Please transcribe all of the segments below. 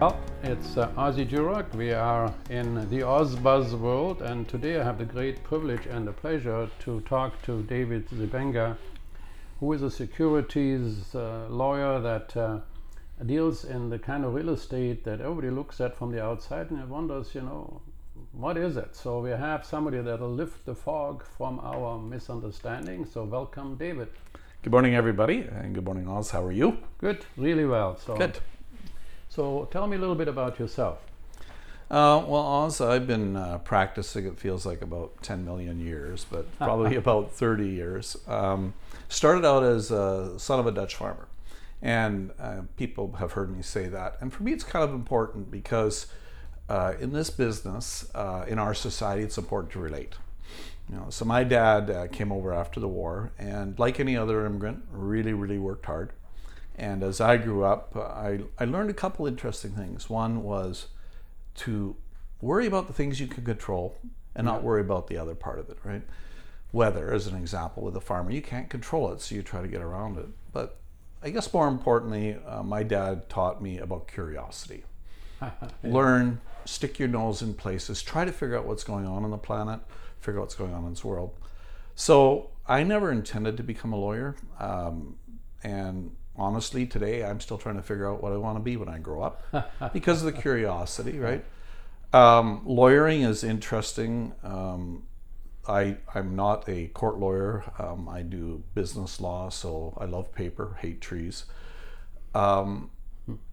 Well, it's uh, Ozzy Jurock. We are in the Ozbuzz world, and today I have the great privilege and the pleasure to talk to David Zibenga, who is a securities uh, lawyer that uh, deals in the kind of real estate that everybody looks at from the outside and wonders, you know, what is it? So we have somebody that will lift the fog from our misunderstanding. So welcome, David. Good morning, everybody, and good morning, Oz. How are you? Good, really well. So Good. So tell me a little bit about yourself. Uh, well, Oz, I've been uh, practicing, it feels like about 10 million years, but probably about 30 years. Um, started out as a son of a Dutch farmer, and uh, people have heard me say that. And for me, it's kind of important because uh, in this business, uh, in our society, it's important to relate. You know, so my dad uh, came over after the war, and like any other immigrant, really, really worked hard. And as I grew up, I, I learned a couple interesting things. One was to worry about the things you can control and not worry about the other part of it, right? Weather, as an example, with a farmer, you can't control it, so you try to get around it. But I guess more importantly, uh, my dad taught me about curiosity. Learn, stick your nose in places, try to figure out what's going on on the planet, figure out what's going on in this world. So I never intended to become a lawyer. Um, and honestly, today I'm still trying to figure out what I want to be when I grow up because of the curiosity, right? Um, lawyering is interesting. Um, I, I'm not a court lawyer. Um, I do business law, so I love paper, hate trees. Um,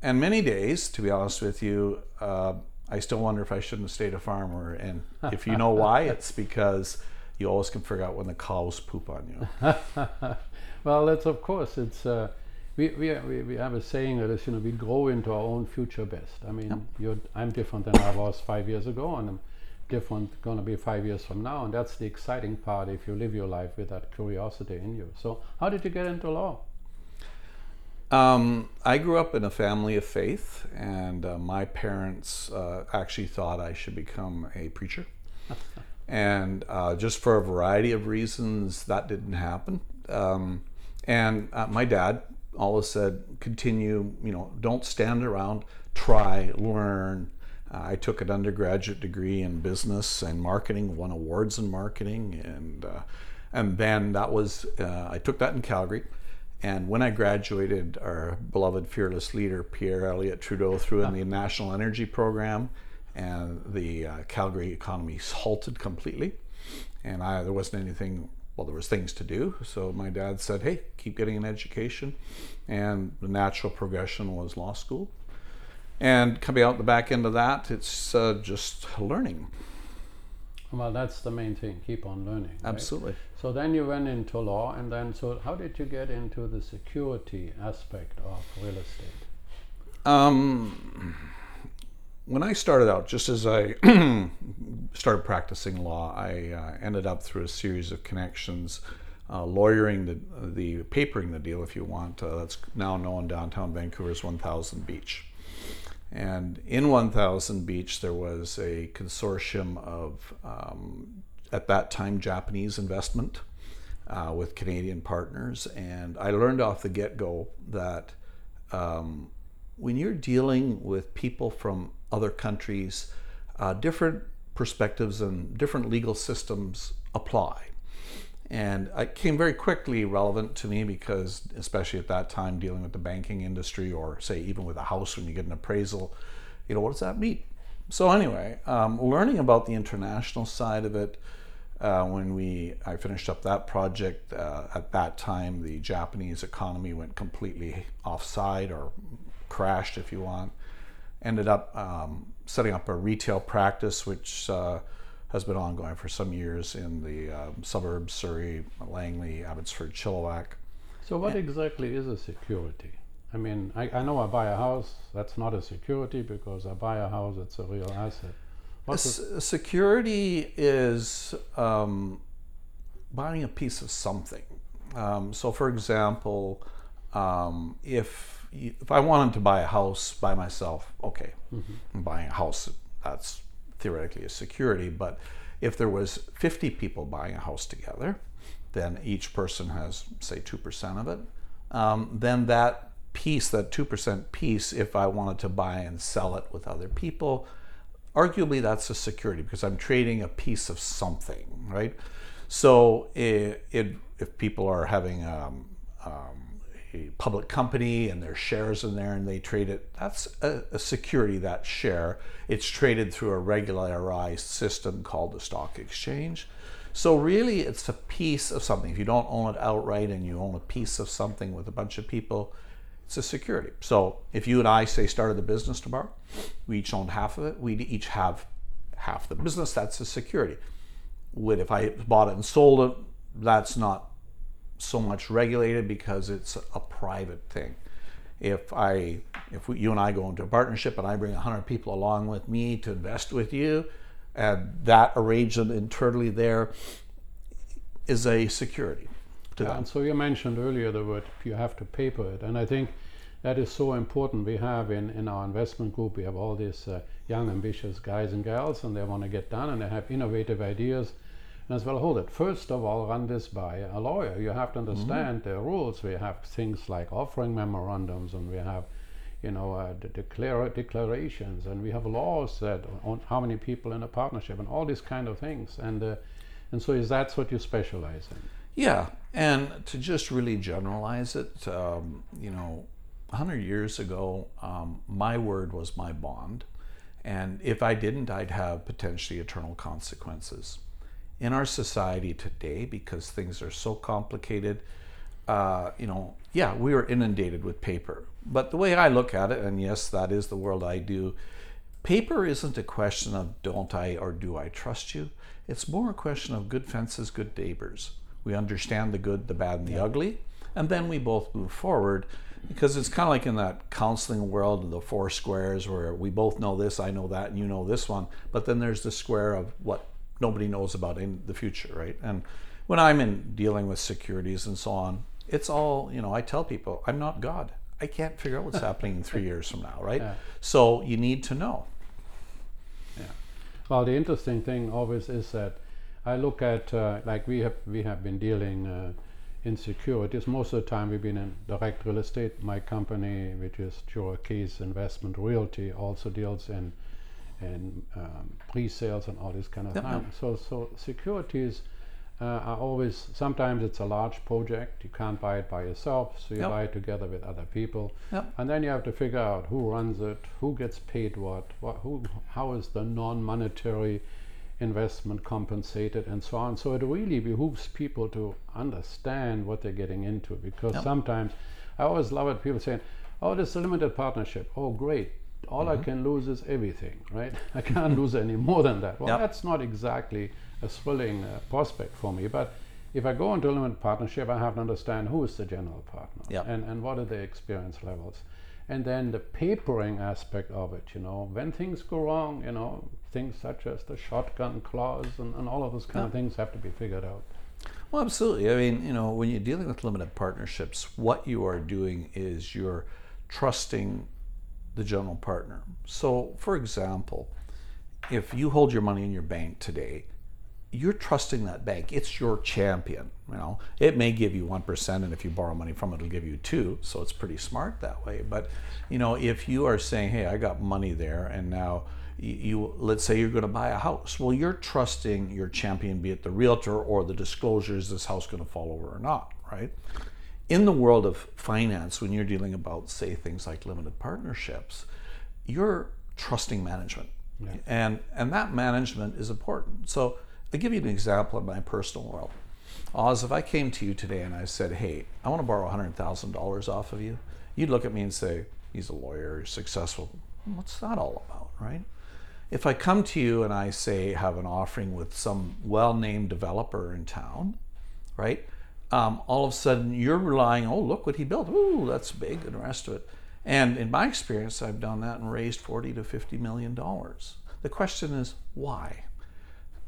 and many days, to be honest with you, uh, I still wonder if I shouldn't have stayed a farmer. And if you know why, it's because you always can figure out when the cows poop on you. well, that's of course it's. Uh, we, we, we we have a saying that is you know we grow into our own future best. I mean, you're, I'm different than I was five years ago, and I'm different going to be five years from now, and that's the exciting part if you live your life with that curiosity in you. So, how did you get into law? Um, I grew up in a family of faith, and uh, my parents uh, actually thought I should become a preacher. and uh, just for a variety of reasons, that didn't happen. Um, and uh, my dad always said, continue, you know, don't stand around, try, learn. Uh, I took an undergraduate degree in business and marketing, won awards in marketing, and uh, and then that was I took that in Calgary. And when I graduated, our beloved fearless leader, Pierre Elliott Trudeau, threw in the National Energy Program, and the uh, Calgary economy halted completely. And I, there wasn't anything, well, there was things to do. So my dad said, hey, keep getting an education. And the natural progression was law school. And coming out the back end of that, it's uh, just learning. Well, that's the main thing. Keep on learning. right? Absolutely. So then you went into law, and then so how did you get into the security aspect of real estate? Um, when I started out, just as I started practicing law, I uh, ended up through a series of connections, uh, lawyering the the papering the deal, if you want. Uh, that's now known downtown Vancouver as 1000 Beach. And in 1000 Beach, there was a consortium of, um, at that time, Japanese investment uh, with Canadian partners. And I learned off the get go that um, when you're dealing with people from other countries, uh, different perspectives and different legal systems apply. And it came very quickly relevant to me because, especially at that time, dealing with the banking industry or, say, even with a house when you get an appraisal, you know, what does that mean? So, anyway, um, learning about the international side of it, uh, when we I finished up that project, uh, at that time, the Japanese economy went completely offside or crashed, if you want. Ended up um, setting up a retail practice, which uh, has been ongoing for some years in the um, suburbs, Surrey, Langley, Abbotsford, Chilliwack. So what exactly is a security? I mean, I, I know I buy a house. That's not a security because I buy a house. It's a real asset. What's S- security is um, buying a piece of something. Um, so, for example, um, if you, if I wanted to buy a house by myself, okay, I'm buying a house. That's theoretically a security. But if there was 50 people buying a house together, then each person has say two percent of it. Um, then that piece, that 2% piece, if I wanted to buy and sell it with other people, arguably that's a security because I'm trading a piece of something, right? So it, it, if people are having um, um, a public company and their shares in there and they trade it, that's a, a, security, that share. It's traded through a regularized system called the stock exchange. So really it's a piece of something. If you don't own it outright and you own a piece of something with a bunch of people, it's a security. So if you and I say started the business tomorrow, we each own half of it, we each have half the business, that's a security. Would if I bought it and sold it, that's not so much regulated because it's a private thing. If I, if we, you and I go into a partnership and I bring 100 people along with me to invest with you, and that arrangement internally there is a security to yeah. And so you mentioned earlier the word you have to paper it, and I think that is so important. We have in, in our investment group, we have all these uh, young, ambitious guys and gals, and they want to get done and they have innovative ideas and as well, hold it. First of all, run this by a lawyer. You have to understand mm-hmm. the rules. We have things like offering memorandums, and we have, you know, uh, declara- declarations, and we have laws that on how many people in a partnership, and all these kind of things. And uh, and so, is that what you specialize in? Yeah, and to just really generalize it, um, you know, 100 years ago, um, my word was my bond. And if I didn't, I'd have potentially eternal consequences in our society today because things are so complicated. Uh, you know, yeah, we are inundated with paper. But the way I look at it, and yes, that is the world I do, paper isn't a question of don't I or do I trust you. It's more a question of good fences, good neighbors. We understand the good, the bad, and the yeah. ugly, and then we both move forward because it's kind of like in that counseling world of the four squares where we both know this i know that and you know this one but then there's the square of what nobody knows about in the future, right? And when I'm in dealing with securities and so on, it's all, you know, I tell people, I'm not God. I can't figure out what's happening in three years from now, right? Yeah. So you need to know. Yeah. Well, the interesting thing always is that I look at, uh, like we have, we have been dealing uh, in securities. Most of the time we've been in direct real estate. My company, which is Jurock Keys Investment Realty, also deals in and um, pre-sales and all this kind of yep, thing. Yep. So, so securities uh, are always. Sometimes it's a large project. You can't buy it by yourself, so you yep. buy it together with other people, and then you have to figure out who runs it, who gets paid what, what who, how is the non-monetary investment compensated, and so on. So it really behooves people to understand what they're getting into, because sometimes I always love it. People saying, "Oh, this is a limited partnership. Oh, great." All mm-hmm. I can lose is everything, right? I can't lose any more than that. Well, yep. that's not exactly a thrilling uh, prospect for me. But if I go into a limited partnership, I have to understand who is the general partner yep. and, and what are the experience levels. And then the papering aspect of it, you know, when things go wrong, you know, things such as the shotgun clause and, and all of those kind yep. of things have to be figured out. Well, absolutely. I mean, you know, when you're dealing with limited partnerships, what you are doing is you're trusting the general partner. So, for example, if you hold your money in your bank today, you're trusting that bank. It's your champion. You know, it may give you one percent, and if you borrow money from it, it'll give you two. So it's pretty smart that way. But you know, if you are saying, "Hey, I got money there," and now you, let's say you're going to buy a house, well, you're trusting your champion, be it the realtor or the disclosures, this house going to fall over or not, right? In the world of finance, when you're dealing about, say, things like limited partnerships, you're trusting management. Yeah. And, and that management is important. So I'll give you an example in my personal world. Oz, if I came to you today and I said, hey, I want to borrow $100,000 off of you, you'd look at me and say, he's a lawyer, he's successful. What's that all about, right? If I come to you and I say, have an offering with some well named developer in town, right? Um, all of a sudden you're relying, oh, look what he built. Ooh, that's big, and the rest of it. And in my experience, I've done that and raised 40 to 50 million dollars. The question is, why?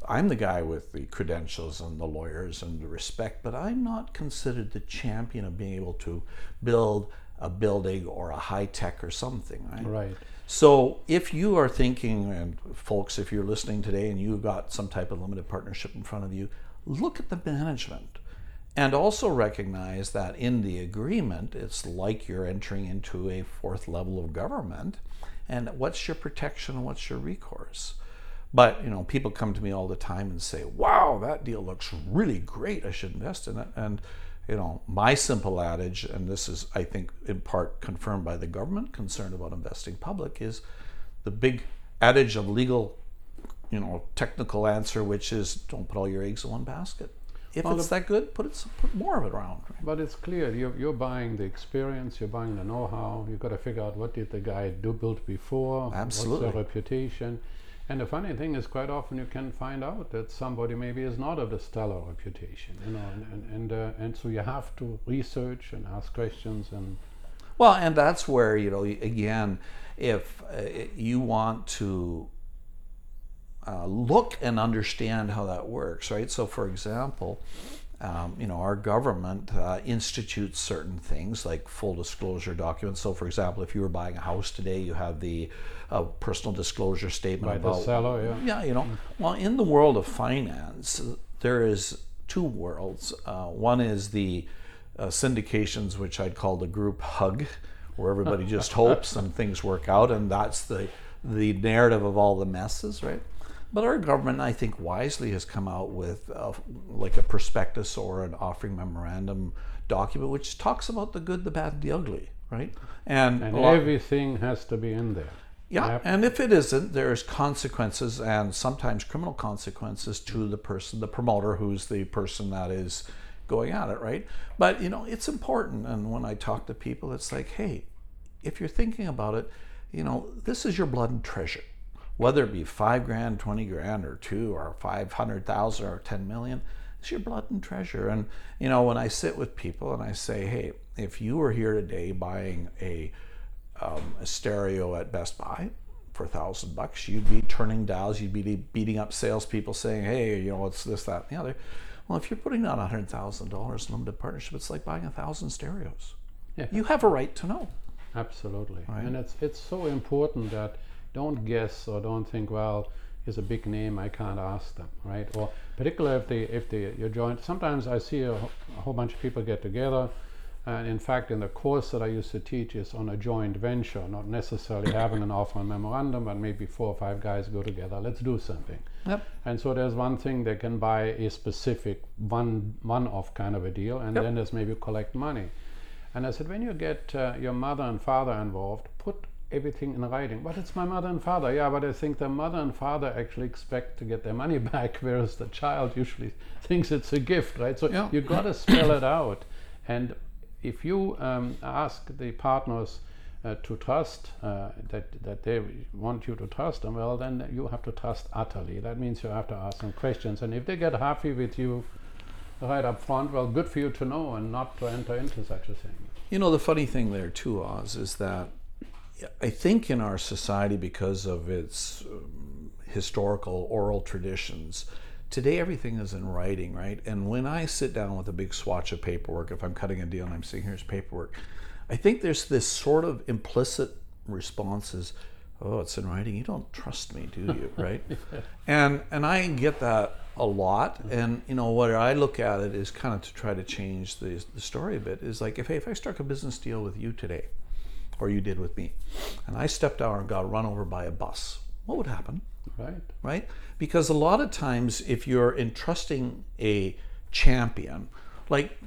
I'm the guy with the credentials and the lawyers and the respect, but I'm not considered the champion of being able to build a building or a high tech or something, right? Right. So if you are thinking, and folks, if you're listening today and you've got some type of limited partnership in front of you, look at the management and also recognize that in the agreement, it's like you're entering into a fourth level of government. And what's your protection and what's your recourse? But you know, people come to me all the time and say, "Wow, that deal looks really great. I should invest in it." And you know, my simple adage, and this is, I think, in part confirmed by the government concerned about investing public, is the big adage of legal, you know, technical answer, which is don't put all your eggs in one basket. If Well, it's the- that good, put it, put more of it around. But it's clear you're, you're buying the experience, you're buying the know-how. You've got to figure out what did the guy do build before, Absolutely. what's their reputation. And the funny thing is, quite often you can find out that somebody maybe is not of a stellar reputation, you know, and and and, uh, and so you have to research and ask questions and Well, and that's where, you know, again, if uh, you want to uh, look and understand how that works, right? So, for example, um, you know, our government uh, institutes certain things like full disclosure documents. So, for example, if you were buying a house today, you have the uh, personal disclosure statement by the about seller, yeah. yeah, you know, well, in the world of finance, there is two worlds. Uh, one is the uh, syndications, which I'd call the group hug, where everybody just hopes and things work out, and that's the the narrative of all the messes, right? But our government, I think, wisely has come out with uh, like a prospectus or an offering memorandum document, which talks about the good, the bad, and the ugly, right? And, And lot- everything has to be in there. yeah, Yep. and if it isn't, there's consequences and sometimes criminal consequences to the person, the promoter, who's the person that is going at it, right? But you know, it's important. And when I talk to people, it's like, hey, if you're thinking about it, you know, this is your blood and treasure. Whether it be five grand, twenty grand, or two, or five hundred thousand, or ten million, it's your blood and treasure. And you know, when I sit with people and I say, hey, if you were here today buying a um, a stereo at Best Buy for a thousand bucks, you'd be turning dials, you'd be beating up salespeople saying, "Hey, you know, it's this, that, and the other." Well, if you're putting down hundred thousand dollars in limited partnership, it's like buying a thousand stereos. Yeah. You have a right to know. Absolutely. Right. And it's it's so important that don't guess or don't think, well, is a big name, I can't ask them, right? Or particularly if they if they you're joined. Sometimes I see a, a whole bunch of people get together, and in fact, in the course that I used to teach is on a joint venture, not necessarily having an offer and memorandum, but maybe four or five guys go together. Let's do something. Yep. And so there's one thing they can buy a specific one one-off kind of a deal, and Yep. then there's maybe collect money. And I said, when you get uh, your mother and father involved, put everything in writing. But it's my mother and father. Yeah, but I think the mother and father actually expect to get their money back, whereas the child usually thinks it's a gift, right? So Yeah. you got to spell it out. And if you um, ask the partners uh, to trust uh, that that they want you to trust them, well, then you have to trust utterly. That means you have to ask them questions. And if they get happy with you right up front, well, good for you to know and not to enter into such a thing. You know, the funny thing there too, Oz, is that I think in our society, because of its um, historical oral traditions, today everything is in writing, right? And when I sit down with a big swatch of paperwork, if I'm cutting a deal and I'm saying, here's paperwork, I think there's this sort of implicit responses. Oh, it's in writing. You don't trust me, do you? Right? And and I get that a lot. And you know what I look at it is kind of to try to change the the story a bit. Is like if hey, if I struck a business deal with you today, or you did with me, and I stepped out and got run over by a bus, what would happen? Right? right? Because a lot of times, if you're entrusting a champion, like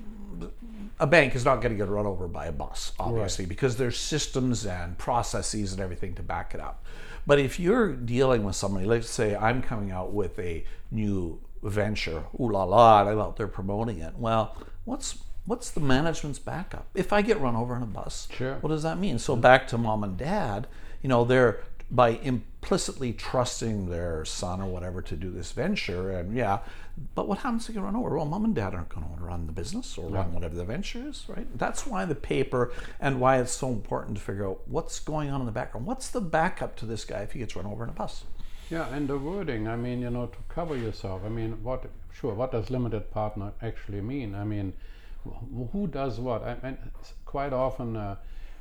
a bank is not going to get run over by a bus, obviously, because there's systems and processes and everything to back it up. But if you're dealing with somebody, let's say I'm coming out with a new venture, ooh la la, and I'm out there promoting it. Well, what's what's the management's backup? If I get run over in a bus, Sure. what does that mean? So mm-hmm. back to mom and dad, you know, they're by implicitly trusting their son or whatever to do this venture, and yeah, but what happens if you get run over? Well, mom and dad aren't going to run the business or run whatever the venture is, right? That's why the paper and why it's so important to figure out what's going on in the background. What's the backup to this guy if he gets run over in a bus? Yeah, and the wording, I mean, you know, to cover yourself. I mean, what, sure, what does limited partner actually mean? I mean, who does what? I mean, quite often, uh,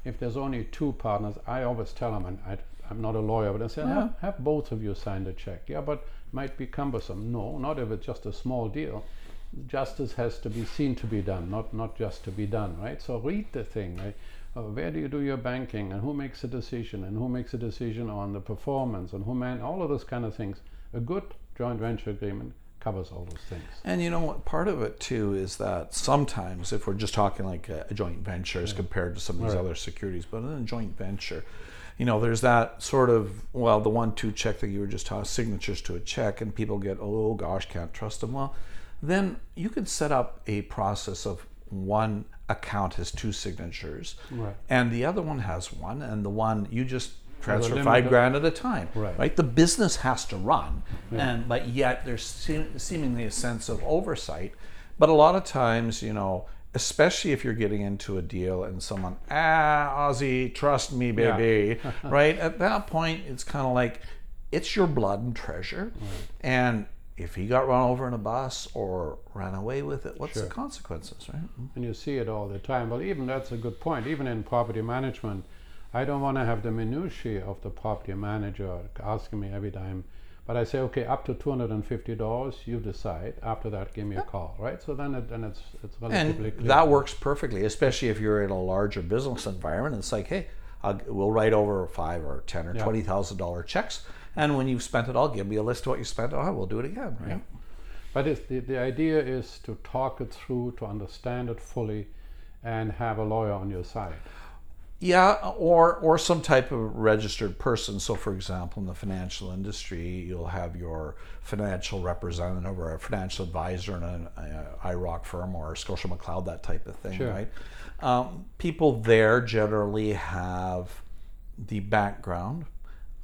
if there's only two partners, I always tell them, and I, I'm not a lawyer, but I say, have, have both of you sign the check. Yeah, but might be cumbersome. No, not if it's just a small deal. justice has to be seen to be done, not not just to be done, right? So read the thing. Right? Uh, where do you do your banking, and who makes a decision, and who makes a decision on the performance, and who man all of those kind of things. A good joint venture agreement covers all those things. And you know what? Part of it too is that sometimes, if we're just talking like a, a joint venture as compared to some of these Right. other securities, but in a joint venture, you know, there's that sort of well, the one-two check that you were just talking, signatures to a check, and people get, oh gosh, can't trust them. Well, then you could set up a process of one account has two signatures, Right. and the other one has one, and the one you just transfer five grand at a time, Right. right? The business has to run, and but yet there's seem, seemingly a sense of oversight. But a lot of times, you know, especially if you're getting into a deal and someone, ah, Ozzy, trust me, Yeah. baby, right? At that point, it's kind of like it's your blood and treasure, and if he got run over in a bus or ran away with it, what's Sure. the consequences, right? And you see it all the time. Well, even that's a good point. Even in property management, I don't want to have the minutiae of the property manager asking me every time. But I say, okay, up to two hundred and fifty dollars, you decide. After that, give me a call, right? So then, it, then it's it's relatively and clear. that works perfectly, especially if you're in a larger business environment. It's like, hey, I'll, we'll write over five or ten or Yeah. twenty thousand dollar checks, and when you've spent it all, give me a list of what you spent. Oh, we'll do it again, right? But it's, the, the idea is to talk it through, to understand it fully, and have a lawyer on your side. Yeah, or or some type of registered person. So, for example, in the financial industry, you'll have your financial representative or a financial advisor in an uh, IIROC firm or Scotia McLeod, that type of thing, Sure. right? Um, people there generally have the background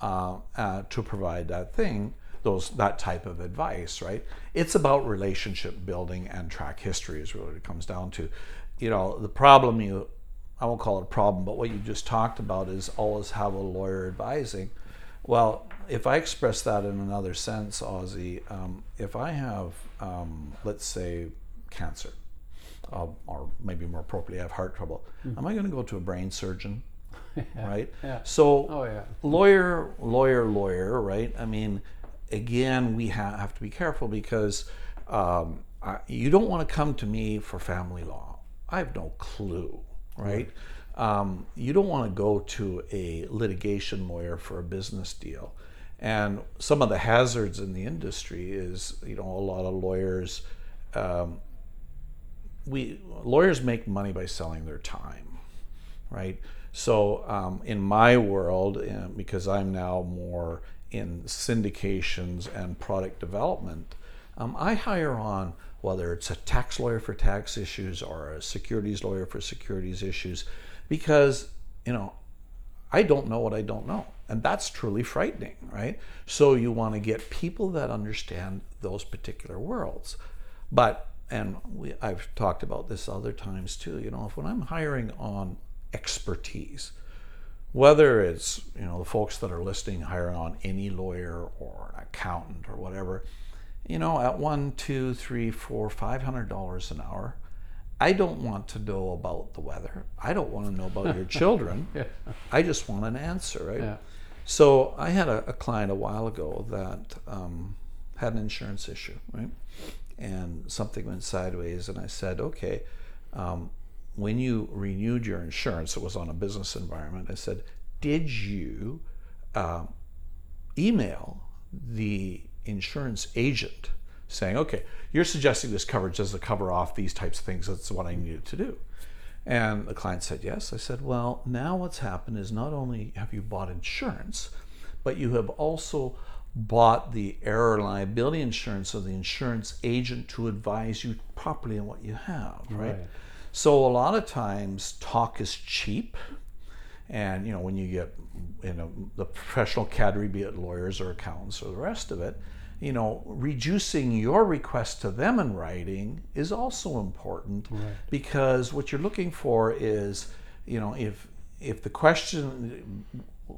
uh, uh, to provide that thing, those that type of advice, right? It's about relationship building and track history is really what it comes down to. You know, the problem you I won't call it a problem, but what you just talked about is always have a lawyer advising. Well, if I express that in another sense, Ozzy, um, if I have, um, let's say, cancer, uh, or maybe more appropriately, I have heart trouble, am I going to go to a brain surgeon? Right? Yeah. So, Oh yeah. lawyer, lawyer, lawyer, right? I mean, again, we ha- have to be careful because um, I, you don't want to come to me for family law. I have no clue, right? Um, you don't want to go to a litigation lawyer for a business deal. And some of the hazards in the industry is, you know, a lot of lawyers, um, we lawyers make money by selling their time, right? So um, in my world, uh, because I'm now more in syndications and product development, um, I hire on whether it's a tax lawyer for tax issues or a securities lawyer for securities issues, because you know I don't know what I don't know. And that's truly frightening, right? So you want to get people that understand those particular worlds. But, and we, I've talked about this other times too, you know, if when I'm hiring on expertise, whether it's, you know, the folks that are listening, hiring on any lawyer or an accountant or whatever, you know, at one, two, three, four, five hundred dollars an hour, I don't want to know about the weather. I don't want to know about your children. Yeah. I just want an answer, right? Yeah. So I had a, a client a while ago that um, had an insurance issue, right? And something went sideways, and I said, okay, um, when you renewed your insurance, it was on a business environment. I said, did you um, email the insurance agent saying, okay, you're suggesting this coverage doesn't cover off these types of things. That's what I needed to do. And the client said yes. I said, well, now what's happened is not only have you bought insurance, but you have also bought the error liability insurance of the insurance agent to advise you properly on what you have, right? Right. So a lot of times talk is cheap. And you know, when you get you know the professional category, be it lawyers or accountants or the rest of it, you know, reducing your request to them in writing is also important because what you're looking for is, you know, if if the question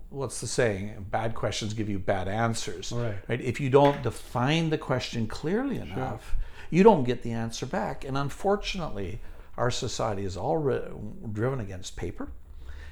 what's the saying? Bad questions give you bad answers. Right. right? If you don't define the question clearly enough you don't get the answer back. And unfortunately our society is all ri- driven against paper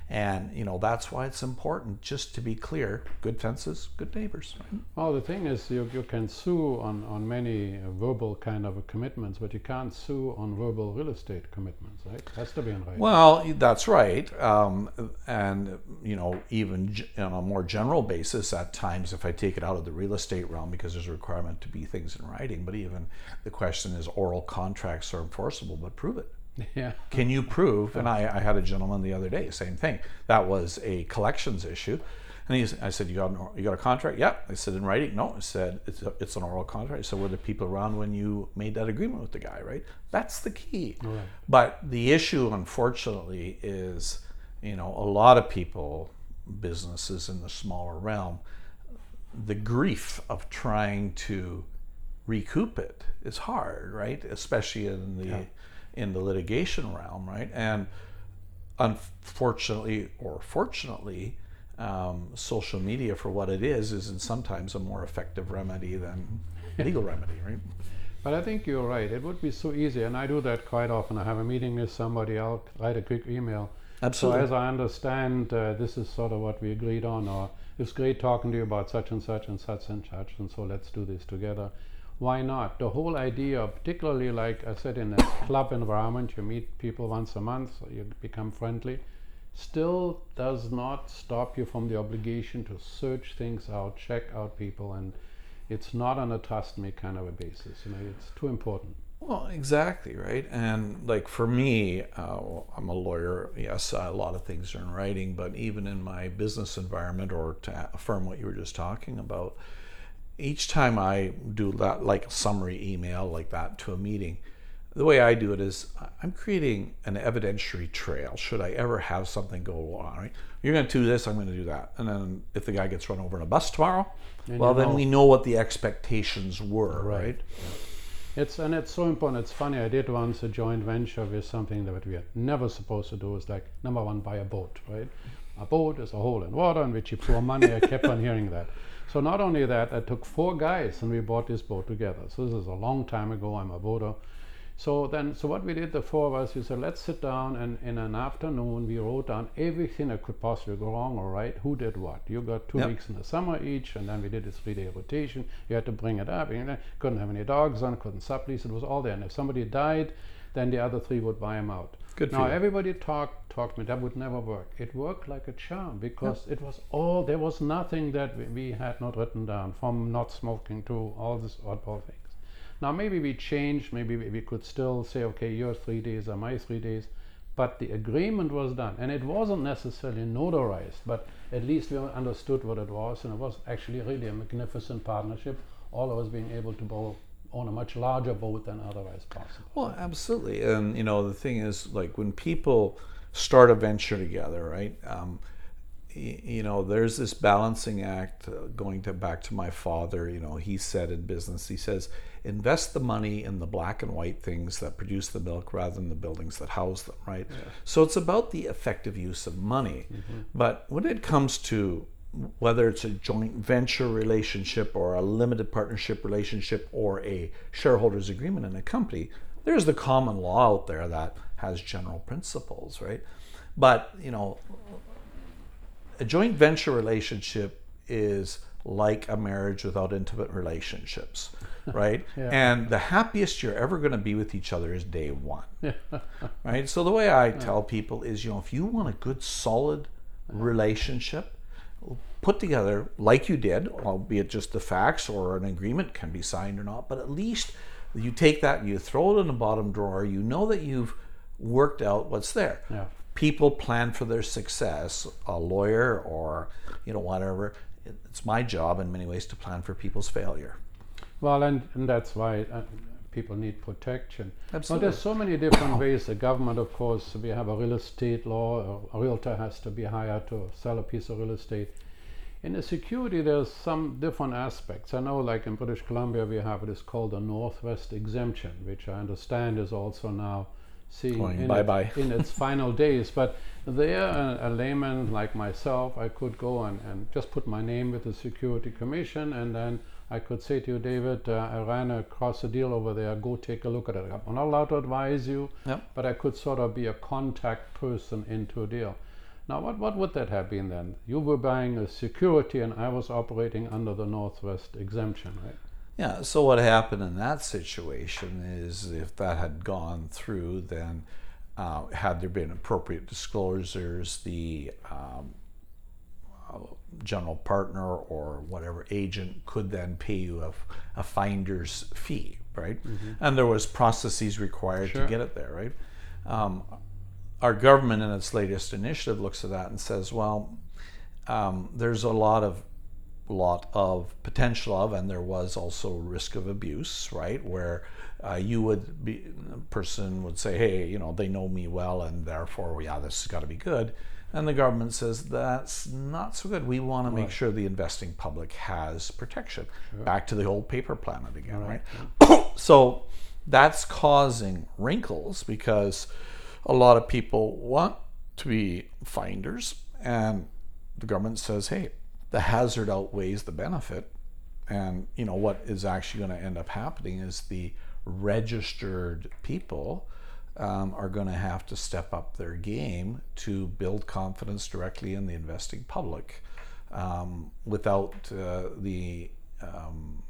And you know that's why it's important just to be clear: good fences, good neighbors. Right? Well, the thing is, you, you can sue on, on many verbal kind of commitments, but you can't sue on verbal real estate commitments, right? It has to be in writing. Well, that's right. Um, and you know, even g- on a more general basis, at times, if I take it out of the real estate realm, because there's a requirement to be things in writing, but even the question is, oral contracts are enforceable, but prove it. Yeah. Can you prove? And I, I had a gentleman the other day, same thing. That was a collections issue. And he's, I said, you got, an, you got a contract? Yeah. I said, in writing? No. I said, it's, a, it's an oral contract. So were the people around when you made that agreement with the guy, right? That's the key. Right. But the issue, unfortunately, is, you know, a lot of people, businesses in the smaller realm, the grief of trying to recoup it is hard, right? Especially in the in the litigation realm, right? And unfortunately or fortunately, um, social media for what it is is in sometimes a more effective remedy than legal remedy, right? But I think you're right. It would be so easy, and I do that quite often. I have a meeting with somebody, I'll write a quick email. Absolutely. So as I understand, uh, this is sort of what we agreed on, or it's great talking to you about such and such and such and such, and so let's do this together. Why not? The whole idea, particularly like I said, in a club environment, you meet people once a month, you become friendly, still does not stop you from the obligation to search things out, check out people, and it's not on a trust me kind of a basis. You know, it's too important. Well, exactly, right? And like for me, uh, I'm a lawyer. Yes, a lot of things are in writing, but even in my business environment, or to affirm what you were just talking about, each time I do that, like a summary email like that to a meeting, the way I do it is I'm creating an evidentiary trail. Should I ever have something go wrong, right? You're going to do this, I'm going to do that. And then if the guy gets run over in a bus tomorrow, Then well, you then know. we know what the expectations were, right? It's and it's so important. It's funny. I did once a joint venture with something that we are never supposed to do. Is like number one, buy a boat. Right? A boat is a hole in water in which you pour money. I kept on hearing that. So not only that, I took four guys and we bought this boat together. So this is a long time ago. I'm a boater. So then, so what we did, the four of us, we said, let's sit down and in an afternoon we wrote down everything that could possibly go wrong or right. Who did what? You got two Yep. weeks in the summer each, and then we did a three-day rotation. You had to bring it up. You couldn't have any dogs on, couldn't sublease. It was all there. And if somebody died, then the other three would buy him out. Good now you. everybody talked talked me. That would never work. It worked like a charm because it was all. There was nothing that we, we had not written down, from not smoking to all these oddball things. Now maybe we changed. Maybe we, we could still say, okay, your three days are my three days, but the agreement was done, and it wasn't necessarily notarized, but at least we understood what it was, and it was actually really a magnificent partnership. All of us being able to both own a much larger boat than otherwise possible. Well, absolutely. And you know, the thing is, like when people start a venture together, right? Um, y- you know, there's this balancing act. Uh, going to back to my father, you know, he said in business, he says, invest the money in the black and white things that produce the milk rather than the buildings that house them, right? So it's about the effective use of money. But when it comes to whether it's a joint venture relationship or a limited partnership relationship or a shareholders agreement in a company, there's the common law out there that has general principles, right? But, you know, a joint venture relationship is like a marriage without intimate relationships, right? Yeah. And the happiest you're ever going to be with each other is day one, right? So the way I tell people is, you know, if you want a good, solid uh-huh. relationship, put together like you did, albeit just the facts or an agreement can be signed or not, but at least you take that, you throw it in the bottom drawer, you know that you've worked out what's there Yeah. people plan for their success a lawyer or you know whatever it's my job in many ways to plan for people's failure Well, and, and that's why uh, people need protection. Absolutely. there's so many different ways. The government, of course, we have a real estate law. A realtor has to be hired to sell a piece of real estate. In the security, there's some different aspects. I know, like in British Columbia, we have what is called a Northwest exemption, which I understand is also now seeing in, bye-bye. in its final days. But there, a, a layman like myself, I could go and, and just put my name with the Security Commission, and then I could say to you, David, uh, I ran across a deal over there. Go take a look at it. I'm not allowed to advise you, Yep. but I could sort of be a contact person into a deal. Now, what, what would that have been then? You were buying a security and I was operating under the Northwest exemption, right? Yeah, so what happened in that situation is if that had gone through, then uh, had there been appropriate disclosures, the um, general partner or whatever agent could then pay you a, a finder's fee, right? Mm-hmm. And there was processes required sure. to get it there, right? Um, our government in its latest initiative looks at that and says, well, um, there's a lot of lot of potential of, and there was also risk of abuse, right? Where uh, you would be, a person would say, hey, you know, they know me well, and therefore, yeah, this has got to be good. And the government says that's not so good. We want to make sure the investing public has protection. Sure. Back to the old paper planet again, right? right? so that's causing wrinkles because a lot of people want to be finders, and the government says, hey, the hazard outweighs the benefit. And you know what is actually going to end up happening is the registered people um, are going to have to step up their game to build confidence directly in the investing public um, without uh, the um,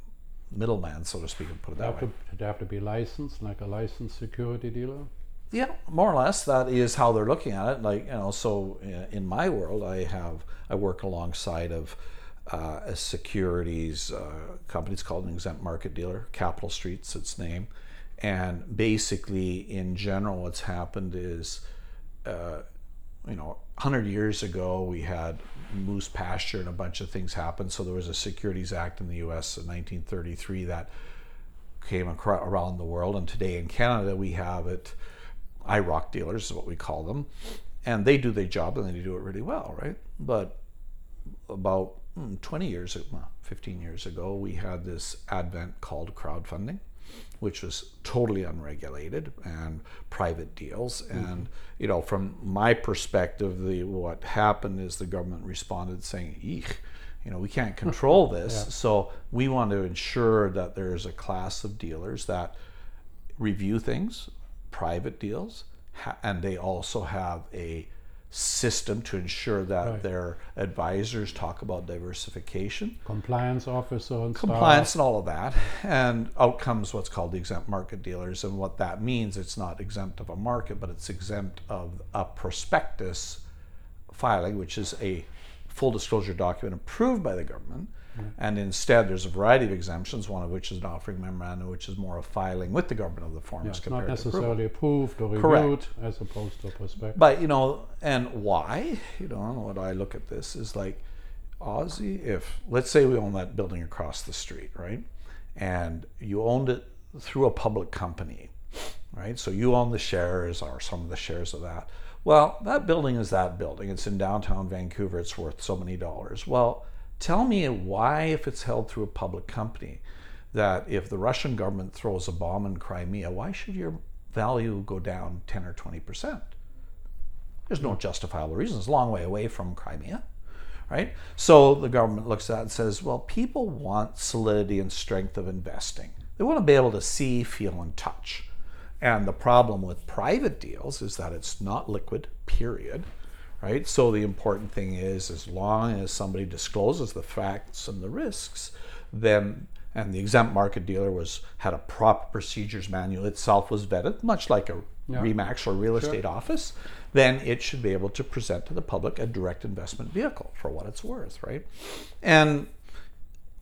middleman, so to speak, and put it that way. To, have to be licensed, like a licensed security dealer? Yeah, more or less. That is how they're looking at it. Like you know, so uh, in my world, I have I work alongside of uh, a securities uh, company. It's called an exempt market dealer. Capital Street's its name, and basically, in general, what's happened is, uh, you know, hundred years ago we had moose pasture and a bunch of things happened. So there was a Securities Act in the U.S. in 1933 that came across, around the world, and today in Canada we have it IIROC dealers is what we call them, and they do their job and they do it really well, right? But about hmm, 20 years, well, 15 years ago, we had this advent called crowdfunding, which was totally unregulated and private deals. Mm-hmm. And you know, from my perspective, the what happened is the government responded saying, "Eek." You know, we can't control this, yeah. so we want to ensure that there is a class of dealers that review things, private deals, and they also have a system to ensure that right. their advisors talk about diversification, compliance officer, and compliance, stuff. and all of that, and out comes what's called the exempt market dealers, and what that means it's not exempt of a market, but it's exempt of a prospectus filing, which is a full disclosure document approved by the government and instead, there's a variety of exemptions, one of which is an offering memorandum, which is more a filing with the government of the forms yeah, not necessarily approved or reviewed Correct. as opposed to a prospectus. But, you know, and why? You know, what I look at this is like, Ozzy, if, let's say we own that building across the street, right? And you owned it through a public company, right? So you own the shares or some of the shares of that. Well, that building is that building. It's in downtown Vancouver. It's worth so many dollars. Well, Tell me why, if it's held through a public company, that if the Russian government throws a bomb in Crimea, why should your value go down 10 or 20 percent? There's no justifiable reason. It's a long way away from Crimea, right? So the government looks at it and says, well, people want solidity and strength of investing. They want to be able to see, feel, and touch. And the problem with private deals is that it's not liquid, period right? So the important thing is, as long as somebody discloses the facts and the risks, then and the exempt market dealer was had a proper procedures manual itself was vetted, much like a yeah. Remax or real estate office, then it should be able to present to the public a direct investment vehicle for what it's worth, right? And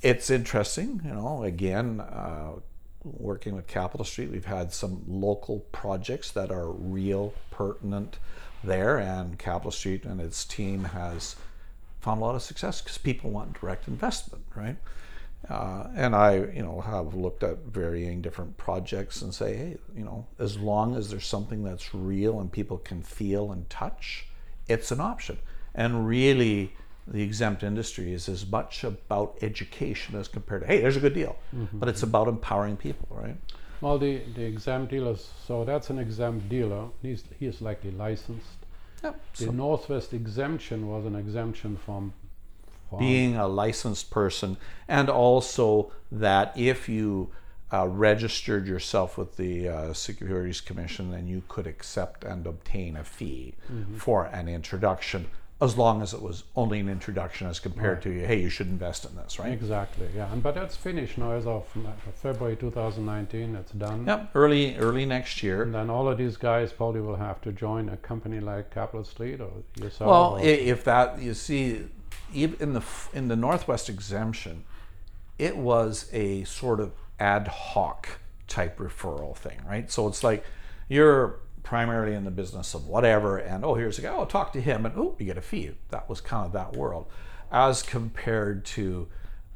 it's interesting, you know. Again, uh, working with Capital Street, we've had some local projects that are real pertinent there, and Capital Street and its team has found a lot of success because people want direct investment, right? Uh, and I, you know, have looked at varying different projects and say, hey, you know, as long as there's something that's real and people can feel and touch, it's an option. And really, the exempt industry is as much about education as compared to, hey, there's a good deal, mm-hmm. but it's about empowering people, right? Well, the, the exempt dealers, so that's an exempt dealer. He's, he is likely licensed. Yep. The so Northwest exemption was an exemption from, from being a licensed person, and also that if you uh, registered yourself with the uh, Securities Commission, then you could accept and obtain a fee mm-hmm. for an introduction as long as it was only an introduction as compared Right. to hey you should invest in this right Exactly, yeah. And, but that's finished now as of February 2019. It's done. yep early early next year And then all of these guys probably will have to join a company like Capital Street or yourself. well or, if that you see in the in the northwest exemption it was a sort of ad hoc type referral thing right so it's like you're primarily in the business of whatever and oh here's a guy oh talk to him and oh you get a fee. That was kind of that world. As compared to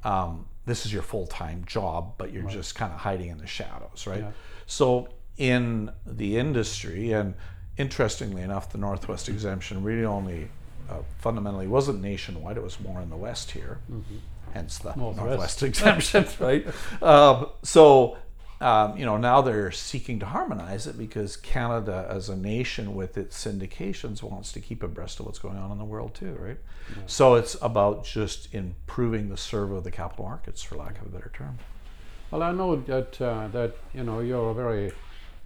um, this is your full-time job but you're just kind of hiding in the shadows right? Yeah. so in the industry and interestingly enough the northwest exemption really only uh, fundamentally wasn't nationwide it was more in the west here. Hence the Northwest. northwest exemption right? Um, so um, you know now they're seeking to harmonize it because canada as a nation with its syndications wants to keep abreast of what's going on in the world too right so it's about just improving the serve of the capital markets for lack of a better term Well, I know that uh, that you know you're a very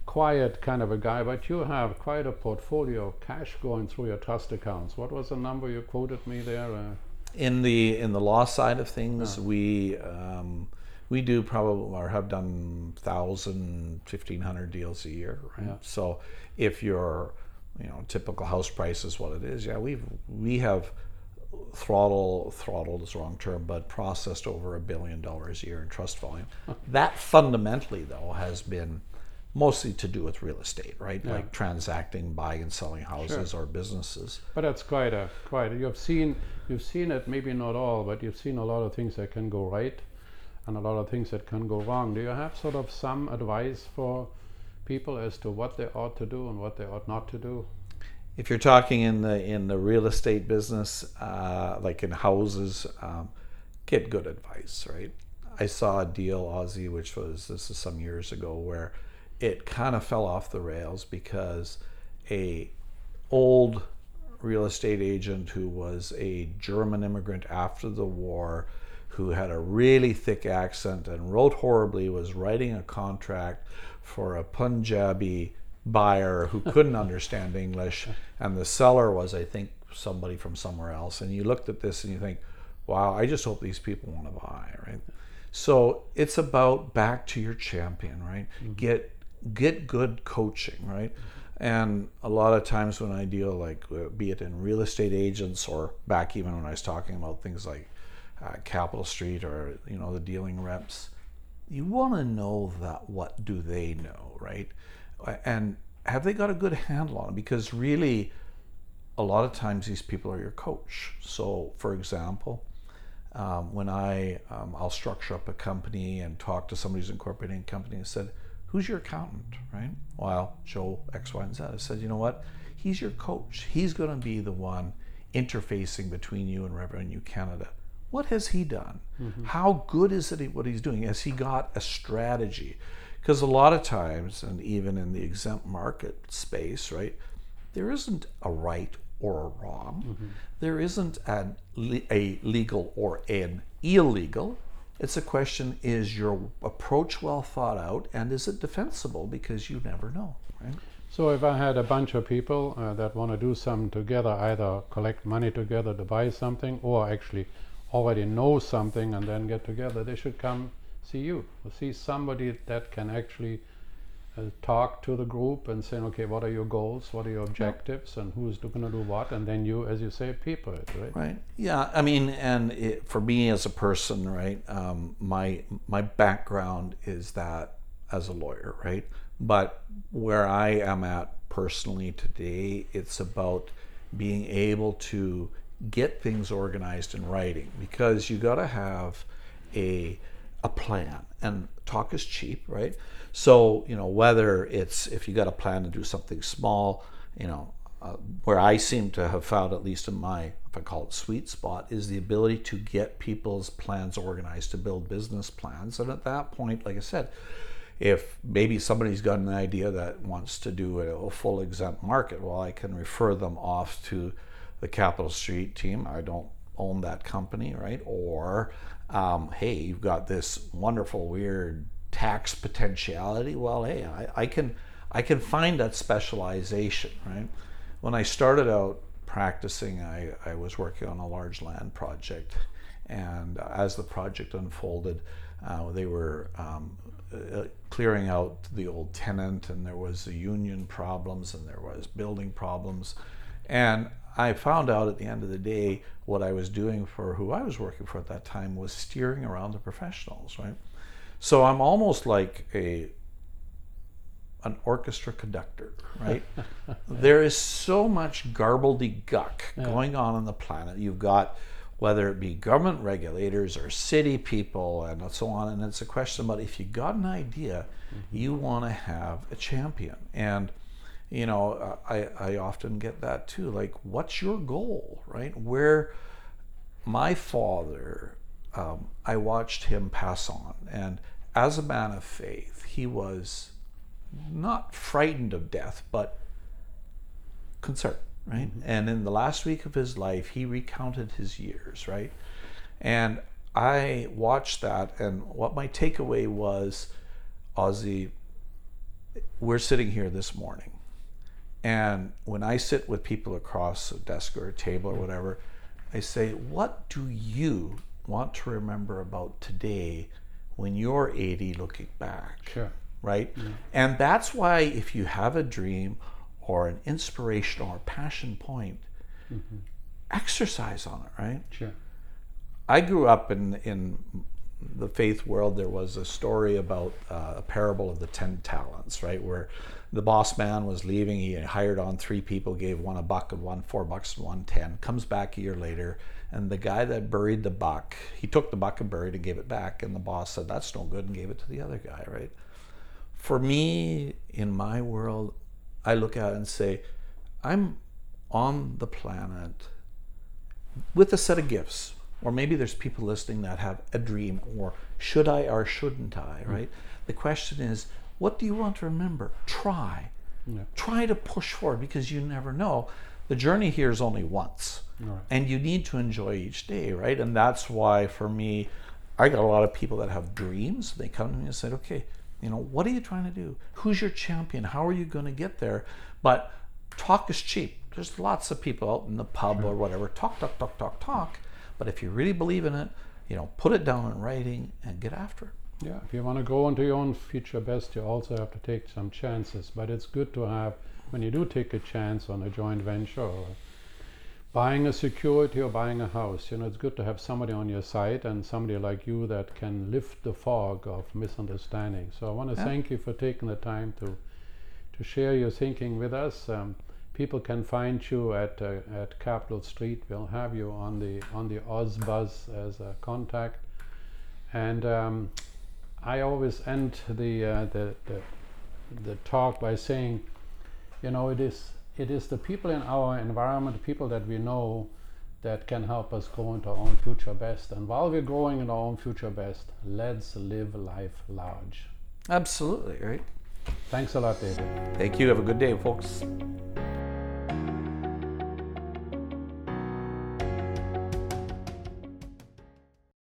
quiet kind of a guy, but you have quite a portfolio of cash going through your trust accounts. What was the number you quoted me there? Uh, in the in the law side of things we um, we do probably or have done 1000 1500 deals a year right Yeah. so if your you know typical house price is what it is yeah we've we have throttle throttled is the wrong term but processed over a billion dollars a year in trust volume that fundamentally though has been mostly to do with real estate right Yeah. like transacting buying and selling houses or businesses but that's quite a quite. A, you've seen you've seen it. Maybe not all, but you've seen a lot of things that can go right, and a lot of things that can go wrong. Do you have sort of some advice for people as to what they ought to do and what they ought not to do? if you're talking in the in the real estate business, uh, like in houses, um, get good advice. Right. I saw a deal Ozzie, which was this is some years ago, where it kind of fell off the rails because a old real estate agent who was a German immigrant after the war who had a really thick accent and wrote horribly was writing a contract for a Punjabi buyer who couldn't understand English and the seller was I think somebody from somewhere else. And you looked at this and you think wow I just hope these people want to buy right? So it's about back to your champion right? Get get good coaching right? And a lot of times when I deal, like, uh, be it in real estate agents or back even when I was talking about things like uh, Capital Street or you know the dealing reps, you want to know that what do they know, right? And have they got a good handle on it? Because really, a lot of times these people are your coach. So, for example, um, when I um, I'll structure up a company and talk to somebody who's incorporating a company and said, "Who's your accountant?" Right? Well, Joe X, Y, and Z. I said, "You know what? He's your coach. He's going to be the one interfacing between you and Revenue Canada. What has he done? How good is it what he's doing? Has he got a strategy? Because a lot of times, and even in the exempt market space, right, there isn't a right or a wrong. There isn't an, a legal or an illegal. It's a question is your approach well thought out and is it defensible? Because you never know, right? So if I had a bunch of people uh, that want to do something together, either collect money together to buy something, or actually already know something and then get together, they should come see you, or see somebody that can actually uh, talk to the group and say, okay, what are your goals, what are your objectives, and who's going to do what, and then you, as you say, people it, right? Right. Yeah. I mean, and it, for me as a person, right, um, my my background is that as a lawyer, right. But where I am at personally today, it's about being able to get things organized in writing because you got to have a a plan. And talk is cheap right? So you know whether it's if you got a plan to do something small you know uh, where i seem to have found at least in my if i call it sweet spot is the ability to get people's plans organized to build business plans. And at that point like i said if maybe somebody's got an idea that wants to do a, a full exempt market well i can refer them off to the capital street team i don't own that company right or um, hey you've got this wonderful weird tax potentiality well hey I, I can i can find that specialization right when i started out practicing, I, I was working on a large land project. And as the project unfolded, uh, they were um, uh, clearing out the old tenant, and there was the union problems, and there was building problems. And I found out at the end of the day what I was doing for who I was working for at that time was steering around the professionals, right? So I'm almost like a an orchestra conductor, right? there is so much garbledy-guck yeah. going on on the planet. You've got whether it be government regulators or city people and so on, and it's a question about if you got an idea, mm-hmm. you want to have a champion. And you know, I, I often get that too. Like, what's your goal, right? Where my father, um, I watched him pass on, and as a man of faith, he was not frightened of death, but concerned, right? Mm-hmm. And in the last week of his life, he recounted his years, right? And I watched that, and what my takeaway was, Ozzie, we're sitting here this morning. And when I sit with people across a desk or a table or whatever, I say, What do you want to remember about today when you're 80 looking back? Sure right? Yeah. And that's why if you have a dream or an inspiration or a passion point, mm-hmm. exercise on it, right? Sure. I grew up in in the faith world. There was a story about uh, a parable of the ten talents, right, where the boss man was leaving. He hired on three people, gave one a buck and one four bucks and one ten. Comes back a year later, and the guy that buried the buck, he took the buck and buried and gave it back. And the boss said, "That's no good," and gave it to the other guy, right? for me, in my world, I look at it and say, I'm on the planet with a set of gifts. Or maybe there's people listening that have a dream, or should I or shouldn't I, mm. right? Mm. The question is, what do you want to remember? Try. Yeah. Try to push forward because you never know. The journey here is only once. Right. And you need to enjoy each day, right? And that's why for me, I got a lot of people that have dreams. They come to me and say, okay, you know, what are you trying to do? Who's your champion? How are you going to get there? But talk is cheap. There's lots of people out in the pub sure. or whatever. Talk, talk, talk, talk, talk. But if you really believe in it, you know, put it down in writing and get after it. Yeah, if you want to go into your own future best, you also have to take some chances. But it's good to have, when you do take a chance on a joint venture or buying a security or buying a house, you know, it's good to have somebody on your side and somebody like you that can lift the fog of misunderstanding. So I want to yeah. thank you for taking the time to to share your thinking with us. Um, people can find you at uh, at Capital Street. We'll have you on the on the OzBuzz as a contact. And um, I always end the, uh, the the the talk by saying, you know, it is it is the people in our environment, people that we know, that can help us grow into our own future best. And while we're growing in our own future best, let's live life large. Absolutely, right? Thanks a lot, David. Thank you. Have a good day, folks.